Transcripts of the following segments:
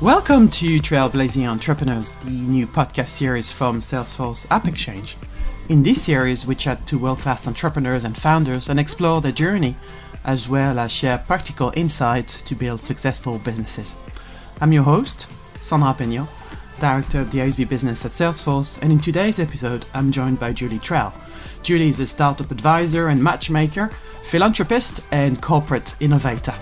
Welcome to Trailblazing Entrepreneurs, the new podcast series from Salesforce App Exchange. In this series, we chat to world class entrepreneurs and founders and explore their journey, as well as share practical insights to build successful businesses. I'm your host, Sandra Peño, Director of the ISV business at Salesforce, and in today's episode, I'm joined by Julie Trell. Julie is a startup advisor and matchmaker, philanthropist, and corporate innovator.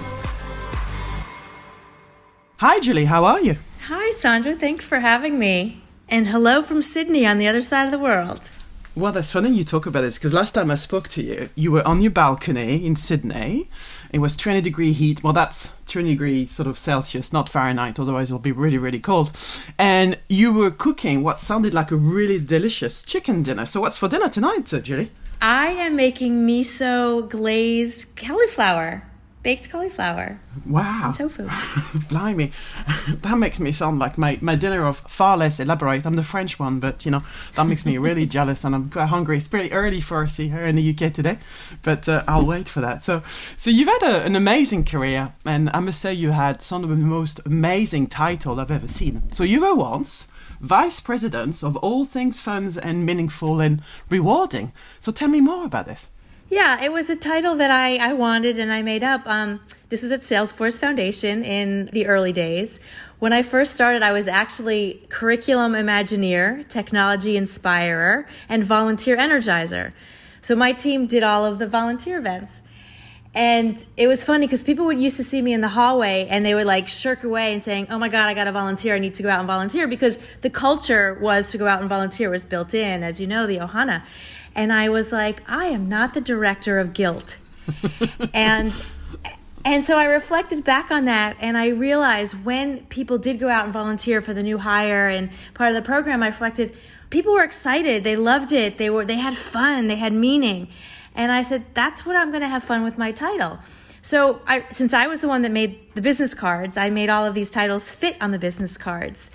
Hi, Julie, how are you? Hi, Sandra. Thanks for having me. And hello from Sydney on the other side of the world. Well, that's funny you talk about this because last time I spoke to you, you were on your balcony in Sydney. It was 20 degree heat. Well, that's 20 degree sort of Celsius, not Fahrenheit, otherwise it'll be really, really cold. And you were cooking what sounded like a really delicious chicken dinner. So, what's for dinner tonight, uh, Julie? I am making miso glazed cauliflower baked cauliflower. Wow. tofu. Blimey. that makes me sound like my, my dinner of far less elaborate. I'm the French one, but you know, that makes me really jealous and I'm quite hungry. It's pretty early for us here in the UK today, but uh, I'll wait for that. So, so you've had a, an amazing career and I must say you had some of the most amazing titles I've ever seen. So you were once vice president of all things fun and meaningful and rewarding. So tell me more about this. Yeah, it was a title that I, I wanted and I made up. Um, this was at Salesforce Foundation in the early days. When I first started, I was actually curriculum imagineer, technology inspirer, and volunteer energizer. So my team did all of the volunteer events. And it was funny because people would used to see me in the hallway and they would like shirk away and saying, Oh my God, I got to volunteer. I need to go out and volunteer because the culture was to go out and volunteer was built in, as you know, the Ohana. And I was like, I am not the director of guilt. and and so I reflected back on that and I realized when people did go out and volunteer for the new hire and part of the program, I reflected people were excited. They loved it. They were they had fun. They had meaning. And I said, that's what I'm going to have fun with my title. So, I, since I was the one that made the business cards, I made all of these titles fit on the business cards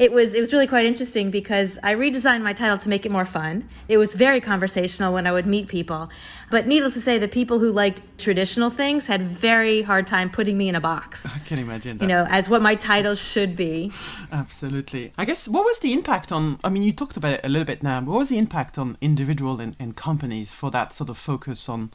it was it was really quite interesting because I redesigned my title to make it more fun. It was very conversational when I would meet people. But needless to say, the people who liked traditional things had very hard time putting me in a box. I can imagine that. You know, as what my title should be. Absolutely. I guess what was the impact on I mean you talked about it a little bit now, what was the impact on individual and, and companies for that sort of focus on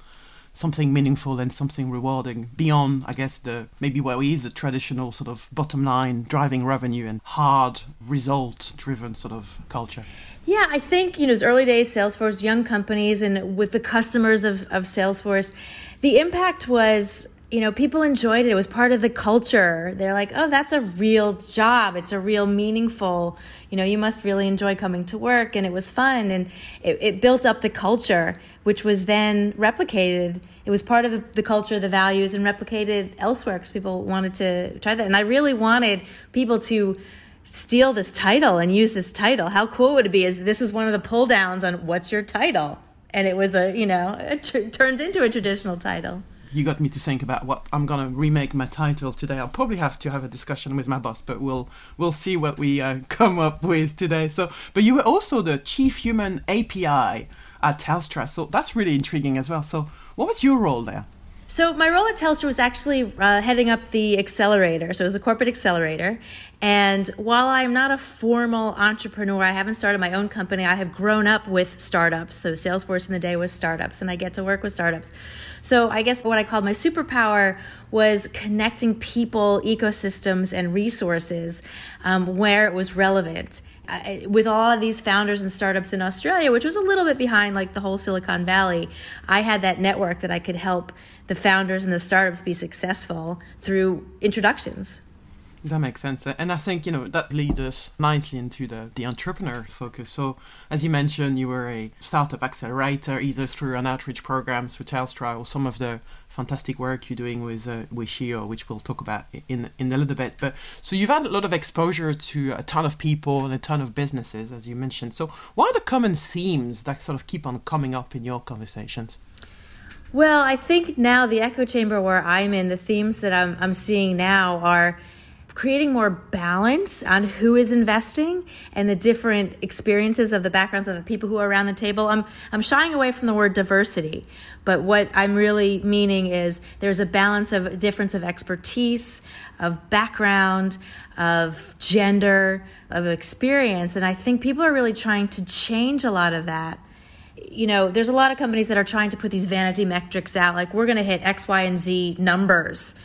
something meaningful and something rewarding beyond, I guess, the maybe where is the traditional sort of bottom line, driving revenue and hard result driven sort of culture? Yeah, I think, you know, it's early days, Salesforce, young companies, and with the customers of, of Salesforce, the impact was you know, people enjoyed it. It was part of the culture. They're like, oh, that's a real job. It's a real meaningful, you know, you must really enjoy coming to work. And it was fun. And it, it built up the culture, which was then replicated. It was part of the, the culture, the values, and replicated elsewhere because people wanted to try that. And I really wanted people to steal this title and use this title. How cool would it be? Is this is one of the pull downs on what's your title? And it was a, you know, it t- turns into a traditional title you got me to think about what I'm gonna remake my title today. I'll probably have to have a discussion with my boss, but we'll we'll see what we uh, come up with today. So, but you were also the chief human API at Telstra, so that's really intriguing as well. So, what was your role there? So my role at Telstra was actually uh, heading up the accelerator. So it was a corporate accelerator. And while I'm not a formal entrepreneur, I haven't started my own company. I have grown up with startups. So Salesforce in the day was startups, and I get to work with startups. So I guess what I called my superpower was connecting people, ecosystems, and resources um, where it was relevant with all of these founders and startups in Australia, which was a little bit behind like the whole Silicon Valley, I had that network that I could help the founders and the startups be successful through introductions. That makes sense. And I think, you know, that leads us nicely into the, the entrepreneur focus. So, as you mentioned, you were a startup accelerator, either through an outreach program through Telstra or some of the fantastic work you're doing with uh, with which we'll talk about in in a little bit. But so you've had a lot of exposure to a ton of people and a ton of businesses, as you mentioned. So what are the common themes that sort of keep on coming up in your conversations? Well, I think now the echo chamber where I'm in, the themes that I'm I'm seeing now are creating more balance on who is investing and the different experiences of the backgrounds of the people who are around the table. I'm I'm shying away from the word diversity, but what I'm really meaning is there's a balance of difference of expertise, of background, of gender, of experience, and I think people are really trying to change a lot of that you know, there's a lot of companies that are trying to put these vanity metrics out, like we're going to hit X, Y, and Z numbers.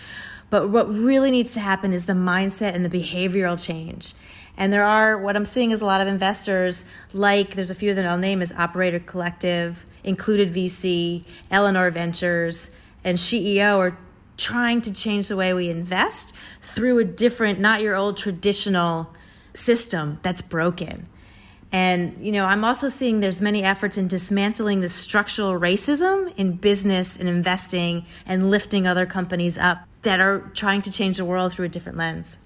But what really needs to happen is the mindset and the behavioral change. And there are, what I'm seeing is a lot of investors, like there's a few that I'll name as Operator Collective, Included VC, Eleanor Ventures, and SheEO are trying to change the way we invest through a different, not your old traditional system that's broken. And you know, I'm also seeing there's many efforts in dismantling the structural racism in business and investing and lifting other companies up that are trying to change the world through a different lens.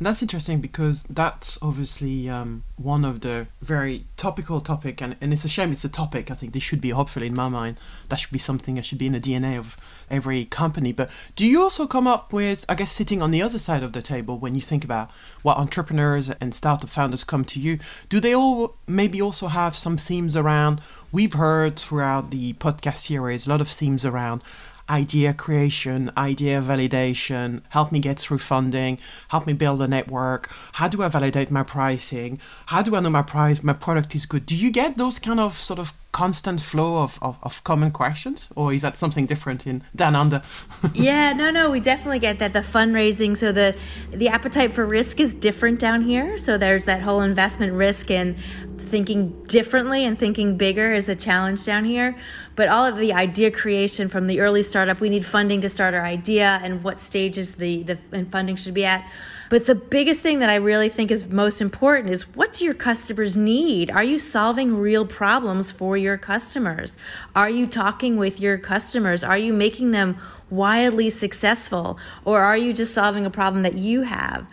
That's interesting because that's obviously um, one of the very topical topic, and, and it's a shame it's a topic. I think this should be, hopefully, in my mind, that should be something that should be in the DNA of every company. But do you also come up with, I guess, sitting on the other side of the table when you think about what entrepreneurs and startup founders come to you? Do they all maybe also have some themes around? We've heard throughout the podcast series a lot of themes around idea creation, idea validation, help me get through funding, help me build a network. How do I validate my pricing? How do I know my price, my product is good? Do you get those kind of sort of constant flow of, of, of common questions or is that something different in down under yeah no no we definitely get that the fundraising so the the appetite for risk is different down here. So there's that whole investment risk and thinking differently and thinking bigger is a challenge down here. But all of the idea creation from the early startup we need funding to start our idea and what stages the the funding should be at. But the biggest thing that I really think is most important is what do your customers need? Are you solving real problems for your customers? Are you talking with your customers? Are you making them wildly successful? Or are you just solving a problem that you have?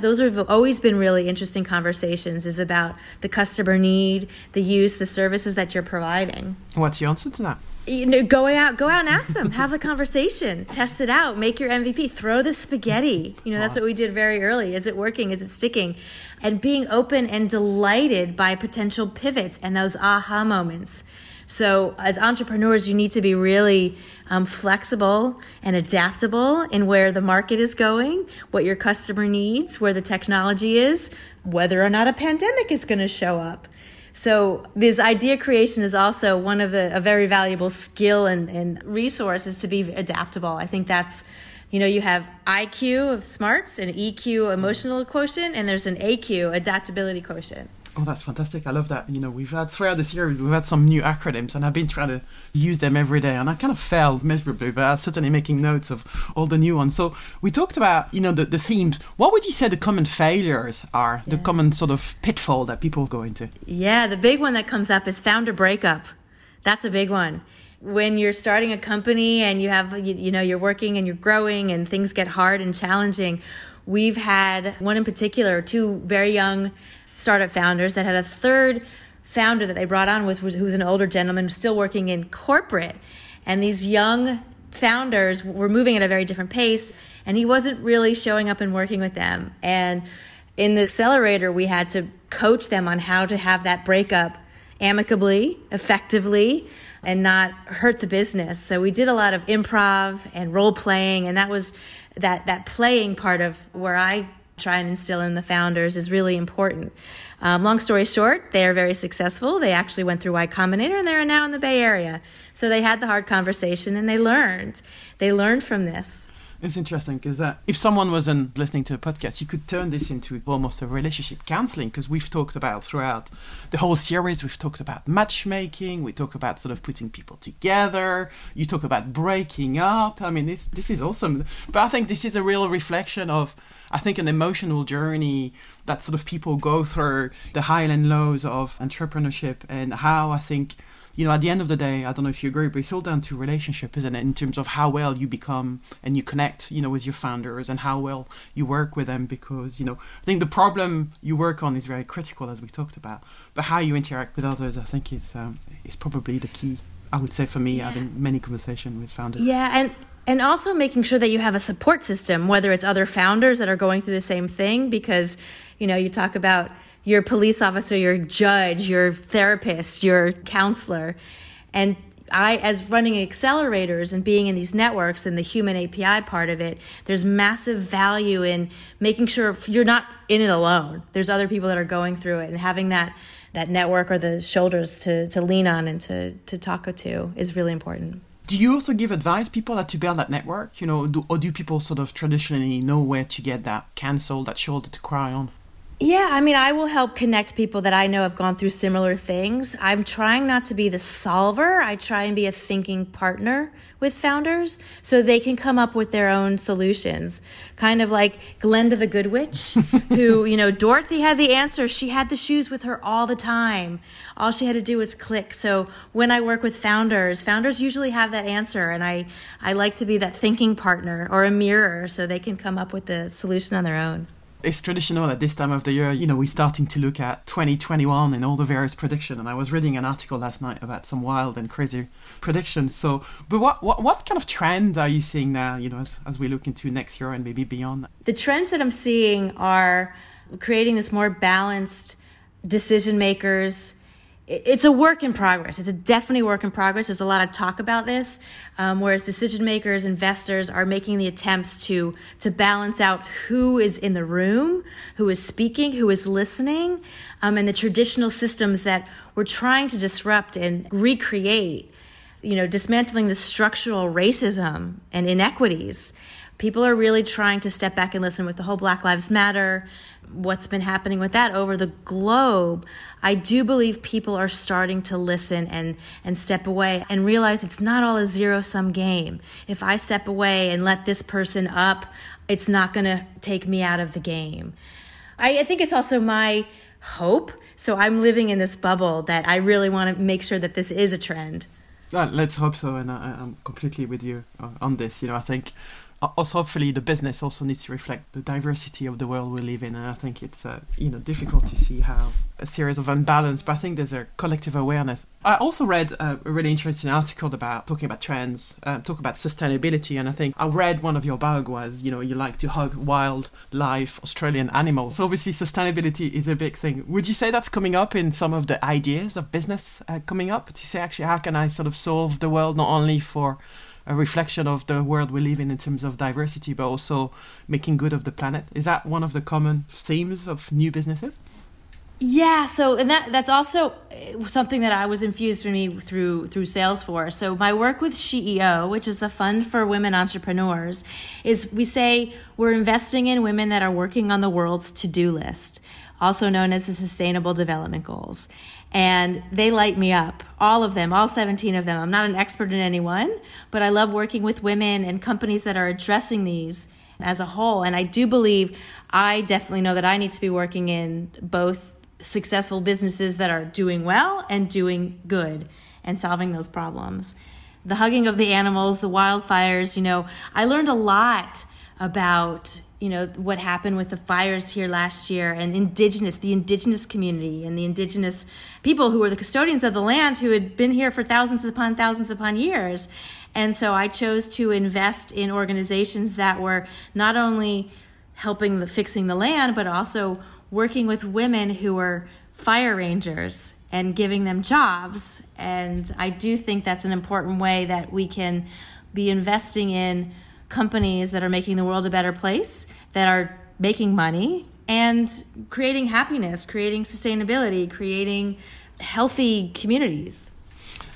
those have always been really interesting conversations is about the customer need the use the services that you're providing what's the answer to that you know, go out, go out and ask them, have a conversation, test it out, make your MVP, throw the spaghetti. You know, that's what we did very early. Is it working? Is it sticking? And being open and delighted by potential pivots and those aha moments. So, as entrepreneurs, you need to be really um, flexible and adaptable in where the market is going, what your customer needs, where the technology is, whether or not a pandemic is going to show up. So this idea creation is also one of the a very valuable skill and, and resource is to be adaptable. I think that's you know you have IQ of smarts and EQ emotional quotient and there's an AQ adaptability quotient. Oh, that's fantastic. I love that. You know, we've had throughout this year, we've had some new acronyms, and I've been trying to use them every day. And I kind of failed miserably, but I was certainly making notes of all the new ones. So we talked about, you know, the, the themes. What would you say the common failures are, yeah. the common sort of pitfall that people go into? Yeah, the big one that comes up is founder breakup. That's a big one when you're starting a company and you have you, you, know you're working and you're growing and things get hard and challenging we've had one in particular two very young startup founders that had a third founder that they brought on was, was who was an older gentleman still working in corporate. And these young founders were moving at a very different pace and he wasn't really showing up and working with them. And in the accelerator we had to coach them on how to have that breakup amicably effectively and not hurt the business so we did a lot of improv and role playing and that was that that playing part of where i try and instill in the founders is really important. Um, long story short, they are very successful. They actually went through Y Combinator and they're now in the Bay Area. So they had the hard conversation and they learned. They learned from this. It's interesting because uh, if someone wasn't listening to a podcast, you could turn this into almost a relationship counseling because we've talked about throughout the whole series, we've talked about matchmaking, we talk about sort of putting people together, you talk about breaking up. I mean, this, this is awesome. But I think this is a real reflection of I think an emotional journey that sort of people go through the high and lows of entrepreneurship and how I think you know, at the end of the day, I don't know if you agree, but it's all down to relationship, isn't it? In terms of how well you become and you connect, you know, with your founders and how well you work with them. Because you know, I think the problem you work on is very critical, as we talked about. But how you interact with others, I think, is um, is probably the key I would say for me, yeah. having many conversations with founders. Yeah, and and also making sure that you have a support system, whether it's other founders that are going through the same thing, because you know you talk about your police officer, your judge, your therapist, your counselor, and I, as running accelerators and being in these networks and the human API part of it, there's massive value in making sure you're not in it alone. There's other people that are going through it, and having that that network or the shoulders to to lean on and to to talk to is really important. Do you also give advice people that to build that network? You know, do, or do people sort of traditionally know where to get that cancel, that shoulder to cry on? Yeah, I mean, I will help connect people that I know have gone through similar things. I'm trying not to be the solver. I try and be a thinking partner with founders so they can come up with their own solutions. Kind of like Glinda the Good Witch, who, you know, Dorothy had the answer. She had the shoes with her all the time. All she had to do was click. So when I work with founders, founders usually have that answer. And I, I like to be that thinking partner or a mirror so they can come up with the solution on their own it's traditional at this time of the year. You know, we're starting to look at 2021 and all the various predictions. And I was reading an article last night about some wild and crazy predictions. So, but what what, what kind of trend are you seeing now? You know, as as we look into next year and maybe beyond. The trends that I'm seeing are creating this more balanced decision makers it's a work in progress. It's a definitely work in progress. There's a lot of talk about this, um, whereas decision makers, investors are making the attempts to to balance out who is in the room, who is speaking, who is listening, um, and the traditional systems that we're trying to disrupt and recreate. You know, dismantling the structural racism and inequities. People are really trying to step back and listen with the whole Black Lives Matter what's been happening with that over the globe, I do believe people are starting to listen and, and step away and realize it's not all a zero sum game. If I step away and let this person up, it's not going to take me out of the game. I, I think it's also my hope. So I'm living in this bubble that I really want to make sure that this is a trend. Uh, let's hope so, and I, am completely with you uh, on this. You know, I think also hopefully the business also needs to reflect the diversity of the world we live in and i think it's uh, you know difficult to see how a series of unbalance but i think there's a collective awareness. I also read a really interesting article about talking about trends uh, talk about sustainability and i think i read one of your blog was you know you like to hug wildlife australian animals. So obviously sustainability is a big thing. Would you say that's coming up in some of the ideas of business uh, coming up? To say actually how can i sort of solve the world not only for a reflection of the world we live in in terms of diversity, but also making good of the planet. Is that one of the common themes of new businesses? Yeah, so and that that's also uh, something that I was infused for me through through Salesforce. So my work with SheEO, which is a fund for women entrepreneurs, is we say we're investing in women that are working on the world's to-do list, also known as the Sustainable Development Goals. And they light me up all of them all 17 of them. I'm not an expert in any one but i love working with women and companies that are addressing these as a whole. And i do believe i definitely know that i need to be working in both successful businesses that are doing well and doing good and solving those problems. The hugging of the animals the wildfires you know i learned a lot about you know what happened with the fires here last year and indigenous the indigenous community and the indigenous people who were the custodians of the land who had been here for thousands upon thousands upon years. And so i chose to invest in organizations that were not only helping the fixing the land but also working with women who were fire rangers and giving them jobs. And i do think that's an important way that we can be investing in companies that are making the world a better place, that are making money and creating happiness, creating sustainability, creating healthy communities.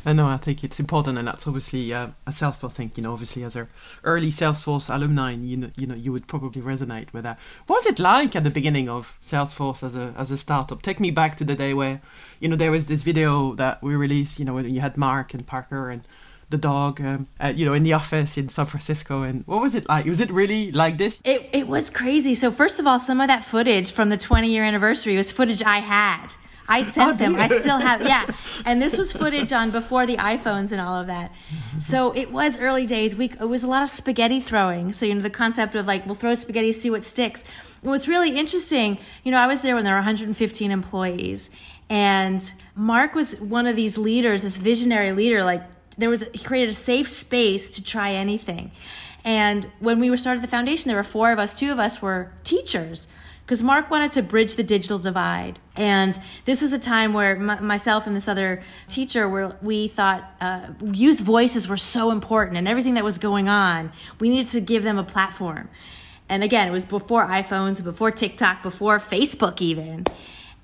I know. I think it's important, and that's obviously uh, a Salesforce thing. You know, obviously as a early Salesforce alumni, you know, you know, you would probably resonate with that. What was it like at the beginning of Salesforce as a as a startup? Take me back to the day where, you know, there was this video that we released. You know, when you had Mark and Parker and the dog, um, uh, you know, in the office in San Francisco. And what was it like? Was it really like this? It, it was crazy. So, first of all, some of that footage from the 20 year anniversary was footage I had. I sent oh, them. I still have, yeah. And this was footage on before the iPhones and all of that. So it was early days. We it was a lot of spaghetti throwing. So you know the concept of like we'll throw spaghetti, see what sticks. What's really interesting, you know, I was there when there were 115 employees, and Mark was one of these leaders, this visionary leader, like there was he created a safe space to try anything. And when we were started the foundation, there were four of us. Two of us were teachers because Mark wanted to bridge the digital divide. And this was a time where m- myself and this other teacher were we thought uh, youth voices were so important and everything that was going on, we needed to give them a platform. And again, it was before iPhones, before TikTok, before Facebook even.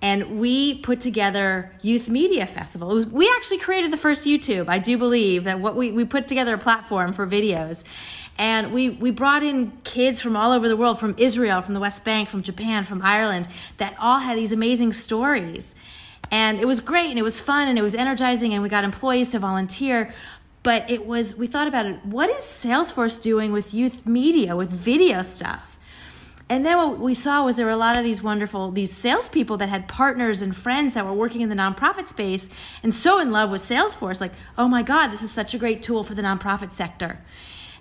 And we put together Youth Media Festival. Was, we actually created the first YouTube. I do believe that what we, we put together a platform for videos and we we brought in kids from all over the world from Israel from the West Bank from Japan from Ireland that all had these amazing stories and it was great and it was fun and it was energizing and we got employees to volunteer but it was we thought about it what is salesforce doing with youth media with video stuff and then what we saw was there were a lot of these wonderful these salespeople that had partners and friends that were working in the nonprofit space and so in love with salesforce like oh my god this is such a great tool for the nonprofit sector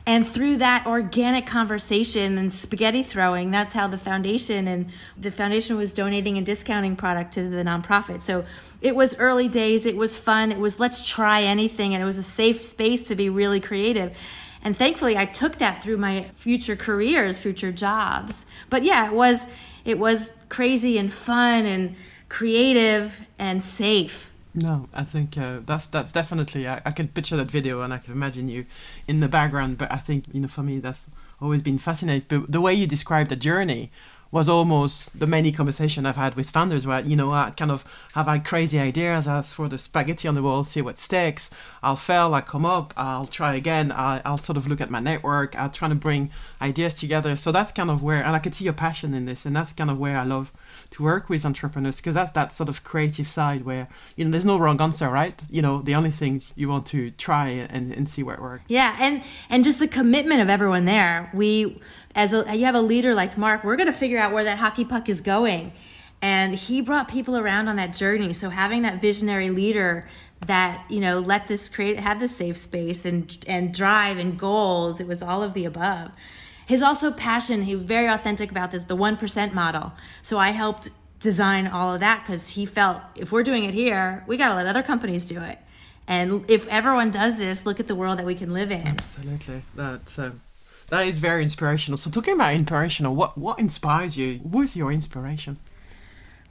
and through that organic conversation and spaghetti throwing, that's how the foundation and the foundation was donating and discounting product to the nonprofit. So it was early days, it was fun, it was let's try anything, and it was a safe space to be really creative. And thankfully I took that through my future careers, future jobs. But yeah, it was it was crazy and fun and creative and safe no, I think uh, that's that's definitely. I, I can picture that video and I can imagine you in the background. But I think you know, for me, that's always been fascinating. But the way you describe the journey was almost the many conversation I've had with founders where you know I kind of have like crazy ideas. I throw the spaghetti on the wall, see what sticks. I'll fail, I come up, I'll try again. I, I'll sort of look at my network. I'll try to bring ideas together. So that's kind of where, and I could see your passion in this, and that's kind of where I love to work with entrepreneurs because that's that sort of creative side where you know there's no wrong answer right? You know the only things you want to try and, and see where it works. Yeah and and just the commitment of everyone there. We as a you have a leader like mark we're going to figure out where that hockey puck is going. And he brought people around on that journey. So having that visionary leader that you know let this create had this safe space and and drive and goals it was all of the above his also passion, he was very authentic about this, the 1% model. So I helped design all of that because he felt if we're doing it here, we got to let other companies do it. And if everyone does this, look at the world that we can live in. Absolutely. That's. Um, that is very inspirational. So, talking about inspirational, what what inspires you? Who is your inspiration?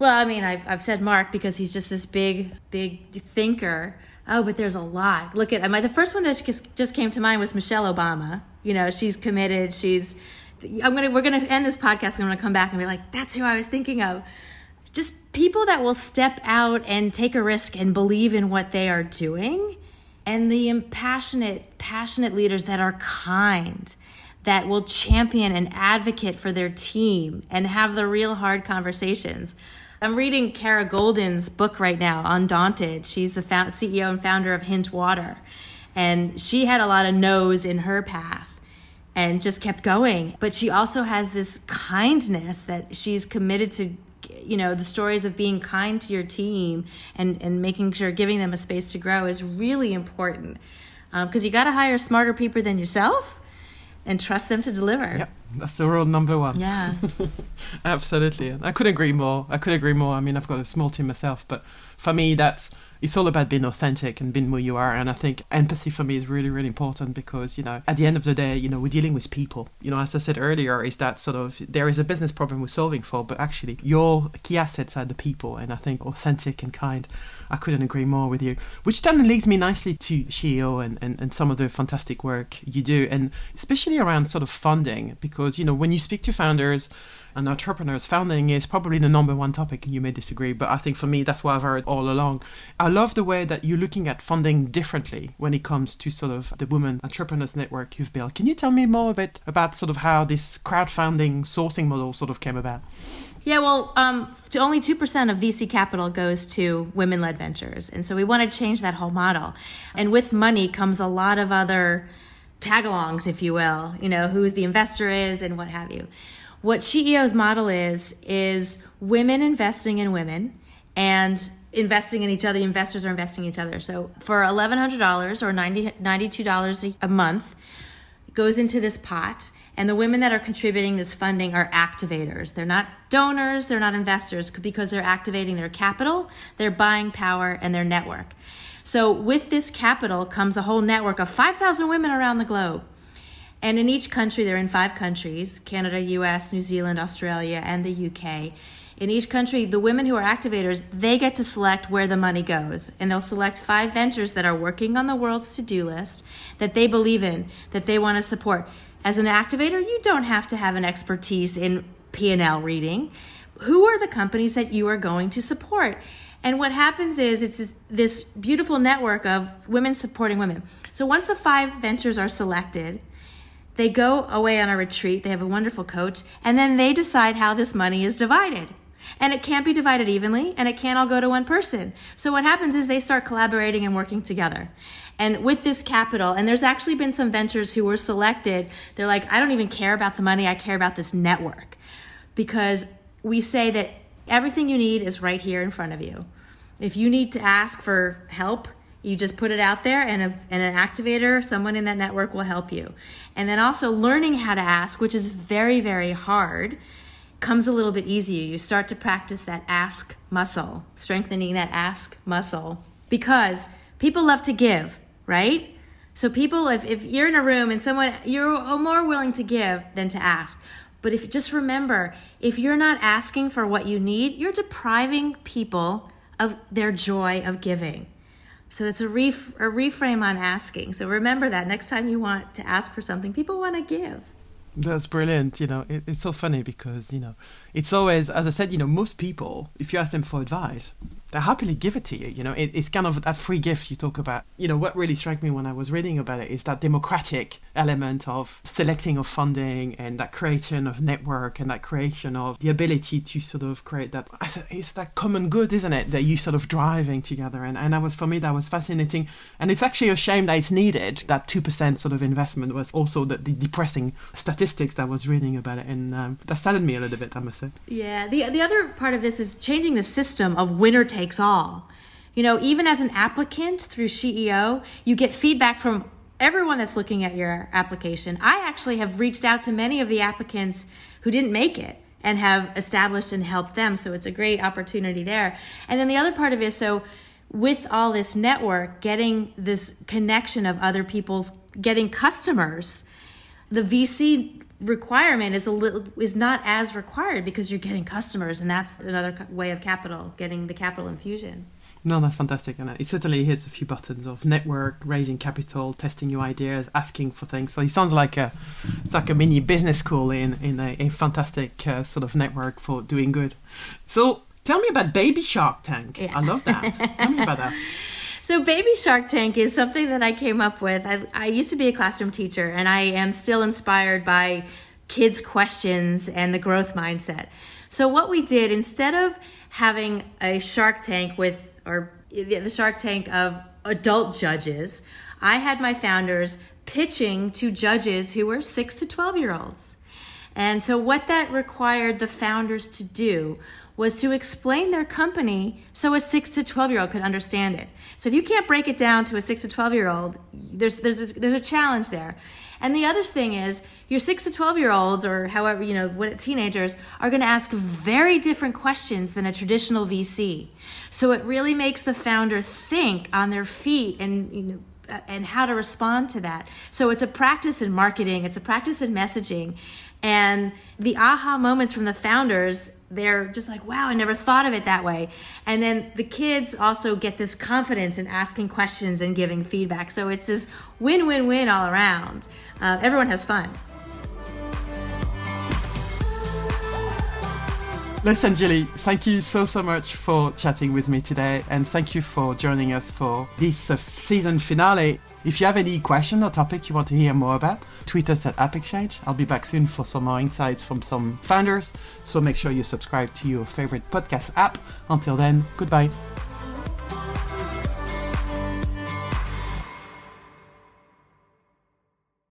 Well, I mean, I've, I've said Mark because he's just this big, big thinker. Oh, but there's a lot. Look at my the first one that just just came to mind was Michelle Obama. You know, she's committed. She's I'm gonna we're gonna end this podcast. I'm gonna come back and be like, that's who I was thinking of. Just people that will step out and take a risk and believe in what they are doing, and the impassionate, passionate leaders that are kind, that will champion and advocate for their team and have the real hard conversations. I'm reading Kara Goldin's book right now, Undaunted. She's the CEO and founder of Hint Water. And she had a lot of no's in her path and just kept going. But she also has this kindness that she's committed to you know the stories of being kind to your team and and making sure giving them a space to grow is really important because um, you got to hire smarter people than yourself and trust them to deliver. Yep, that's the rule number one. Yeah, absolutely. I could agree more. I could agree more. I mean, I've got a small team myself, but for me, that's it's all about being authentic and being who you are. And I think empathy for me is really, really important because, you know, at the end of the day, you know, we're dealing with people. You know, as I said earlier, is that sort of there is a business problem we're solving for, but actually your key assets are the people. And I think authentic and kind, I couldn't agree more with you. Which then leads me nicely to SheEO and, and, and some of the fantastic work you do, and especially around sort of funding, because, you know, when you speak to founders, and entrepreneurs, founding is probably the number one topic. And you may disagree, but I think for me, that's what I've heard all along. I love the way that you're looking at funding differently when it comes to sort of the Women Entrepreneurs Network you've built. Can you tell me more a bit about sort of how this crowdfunding sourcing model sort of came about? Yeah, well, um, only 2% of VC capital goes to women led ventures. And so we want to change that whole model. And with money comes a lot of other tagalongs, if you will, you know, who the investor is and what have you. What SheEO's model is, is women investing in women and investing in each other. Investors are investing in each other. So for $1,100 or 90, $92 a month, goes into this pot. And the women that are contributing this funding are activators. They're not donors, they're not investors because they're activating their capital, their buying power, and their network. So, with this capital comes a whole network of 5,000 women around the globe. And in each country, they're in five countries Canada, US, New Zealand, Australia, and the UK. In each country, the women who are activators, they get to select where the money goes. And they'll select five ventures that are working on the world's to do list that they believe in, that they want to support. As an activator, you don't have to have an expertise in P&L reading. Who are the companies that you are going to support? And what happens is it's this, this beautiful network of women supporting women. So once the five ventures are selected, they go away on a retreat. They have a wonderful coach, and then they decide how this money is divided. And it can't be divided evenly, and it can't all go to one person. So what happens is they start collaborating and working together. And with this capital, and there's actually been some ventures who were selected, they're like, I don't even care about the money, I care about this network. Because we say that everything you need is right here in front of you. If you need to ask for help, you just put it out there, and, a, and an activator, someone in that network will help you. And then also learning how to ask, which is very, very hard comes a little bit easier. You start to practice that ask muscle, strengthening that ask muscle because people love to give, right? So people, if, if you're in a room and someone, you're more willing to give than to ask. But if just remember, if you're not asking for what you need, you're depriving people of their joy of giving. So it's a, ref- a reframe on asking. So remember that next time you want to ask for something, people want to give. That's brilliant. You know, it, it's so funny because, you know, it's always, as I said, you know, most people, if you ask them for advice, they happily give it to you. You know, it, it's kind of that free gift you talk about. You know, what really struck me when I was reading about it is that democratic element of selecting of funding and that creation of network and that creation of the ability to sort of create that. It's that common good, isn't it? That you sort of driving together. And, and that was, for me, that was fascinating. And it's actually a shame that it's needed. That 2% sort of investment was also the, the depressing statistics that I was reading about it. And um, that saddened me a little bit, I must say. Yeah. The, the other part of this is changing the system of winner take takes all. You know, even as an applicant through SheEO, you get feedback from everyone that's looking at your application. I actually have reached out to many of the applicants who didn't make it and have established and helped them. So it's a great opportunity there. And then the other part of it is so with all this network, getting this connection of other people's, getting customers, the VC requirement is a little is not as required because you're getting customers and that's another way of capital getting the capital infusion. No that's fantastic and it certainly hits a few buttons of network raising capital testing new ideas asking for things. So it sounds like a it's like a mini business school in in a, a fantastic uh, sort of network for doing good. So tell me about baby shark tank. Yeah. i love that. Tell me about that So, Baby Shark Tank is something that I came up with. I, I used to be a classroom teacher, and I am still inspired by kids' questions and the growth mindset. So, what we did instead of having a Shark Tank with, or the Shark Tank of adult judges, I had my founders pitching to judges who were six to 12 year olds. And so, what that required the founders to do was to explain their company so a 6 to 12 year old could understand it. So if you can't break it down to a 6 to 12 year old, there's there's a, there's a challenge there. And the other thing is your 6 to 12 year olds or however, you know, what teenagers are going to ask very different questions than a traditional VC. So it really makes the founder think on their feet and you know and how to respond to that. So it's a practice in marketing, it's a practice in messaging. And the aha moments from the founders they're just like, wow, I never thought of it that way. And then the kids also get this confidence in asking questions and giving feedback. So it's this win win win all around. Uh, everyone has fun. Listen, Julie, thank you so, so much for chatting with me today. And thank you for joining us for this uh, season finale if you have any question or topic you want to hear more about, tweet us at AppExchange. I'll be back soon for some more insights from some founders, so make sure you subscribe to your favorite podcast app. Until then, goodbye.